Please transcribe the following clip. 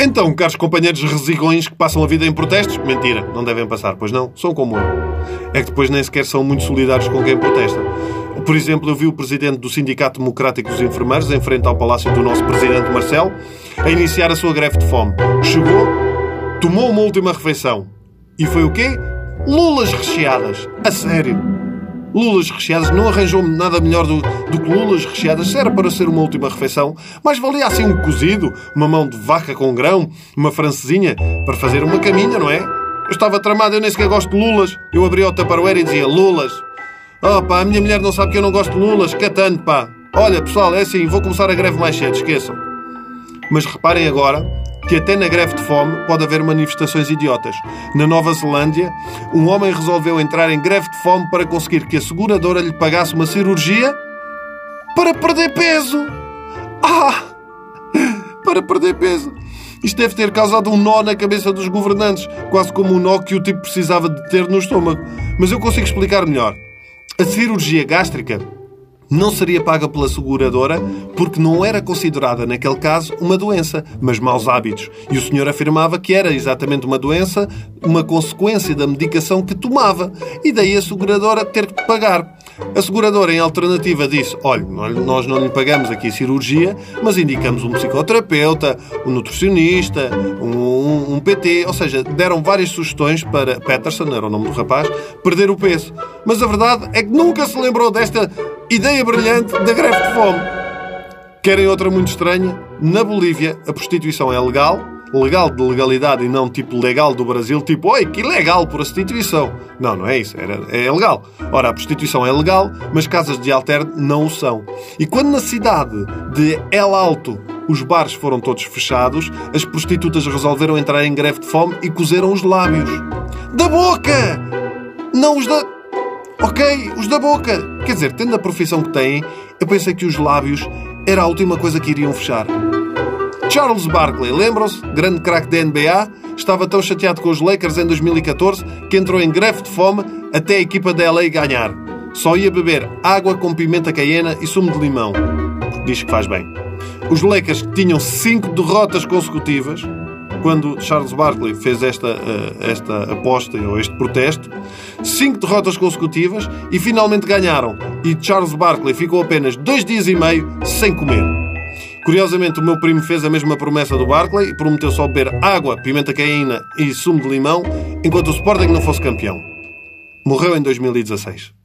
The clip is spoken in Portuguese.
Então, caros companheiros resigões que passam a vida em protestos, mentira, não devem passar, pois não, são como eu. É que depois nem sequer são muito solidários com quem protesta. Por exemplo, eu vi o presidente do Sindicato Democrático dos Enfermeiros, em frente ao palácio do nosso presidente Marcelo, a iniciar a sua greve de fome. Chegou, tomou uma última refeição. E foi o quê? Lulas recheadas. A sério. Lulas recheadas, não arranjou-me nada melhor do, do que lulas recheadas. Se era para ser uma última refeição, mas valia assim um cozido, uma mão de vaca com grão, uma francesinha, para fazer uma caminha, não é? Eu estava tramado, eu nem sequer gosto de lulas. Eu abria o taparoeira e dizia lulas. Oh pá, a minha mulher não sabe que eu não gosto de lulas, catando pá. Olha pessoal, é assim, vou começar a greve mais cedo, esqueçam. Mas reparem agora que até na greve de fome pode haver manifestações idiotas. Na Nova Zelândia, um homem resolveu entrar em greve de fome para conseguir que a seguradora lhe pagasse uma cirurgia para perder peso. Ah! Para perder peso. Isto deve ter causado um nó na cabeça dos governantes, quase como um nó que o tipo precisava de ter no estômago. Mas eu consigo explicar melhor. A cirurgia gástrica não seria paga pela seguradora porque não era considerada, naquele caso, uma doença, mas maus hábitos. E o senhor afirmava que era exatamente uma doença, uma consequência da medicação que tomava. E daí a seguradora ter que pagar. A seguradora, em alternativa, disse: Olha, nós não lhe pagamos aqui cirurgia, mas indicamos um psicoterapeuta, um nutricionista, um, um, um, PT. Ou seja, deram várias sugestões para Peterson, era o nome do rapaz, perder o peso. Mas a verdade é que nunca se lembrou desta ideia brilhante da greve de fome. Querem outra muito estranha? Na Bolívia, a prostituição é legal legal de legalidade e não tipo legal do Brasil, tipo, oi, que ilegal por prostituição. Não, não é isso, era, é legal. Ora, a prostituição é legal, mas casas de alter não o são. E quando na cidade de El Alto os bares foram todos fechados, as prostitutas resolveram entrar em greve de fome e cozeram os lábios. Da boca! Não os da. Ok, os da boca! Quer dizer, tendo a profissão que têm, eu pensei que os lábios era a última coisa que iriam fechar. Charles Barkley, lembram-se? Grande craque da NBA, estava tão chateado com os Lakers em 2014 que entrou em greve de fome até a equipa da LA ganhar. Só ia beber água com pimenta caiena e sumo de limão. Diz que faz bem. Os Lakers tinham cinco derrotas consecutivas quando Charles Barkley fez esta, eh, esta aposta ou este protesto. Cinco derrotas consecutivas e finalmente ganharam. E Charles Barkley ficou apenas dois dias e meio sem comer. Curiosamente, o meu primo fez a mesma promessa do Barclay e prometeu só beber água, pimenta caína e sumo de limão enquanto o Sporting não fosse campeão. Morreu em 2016.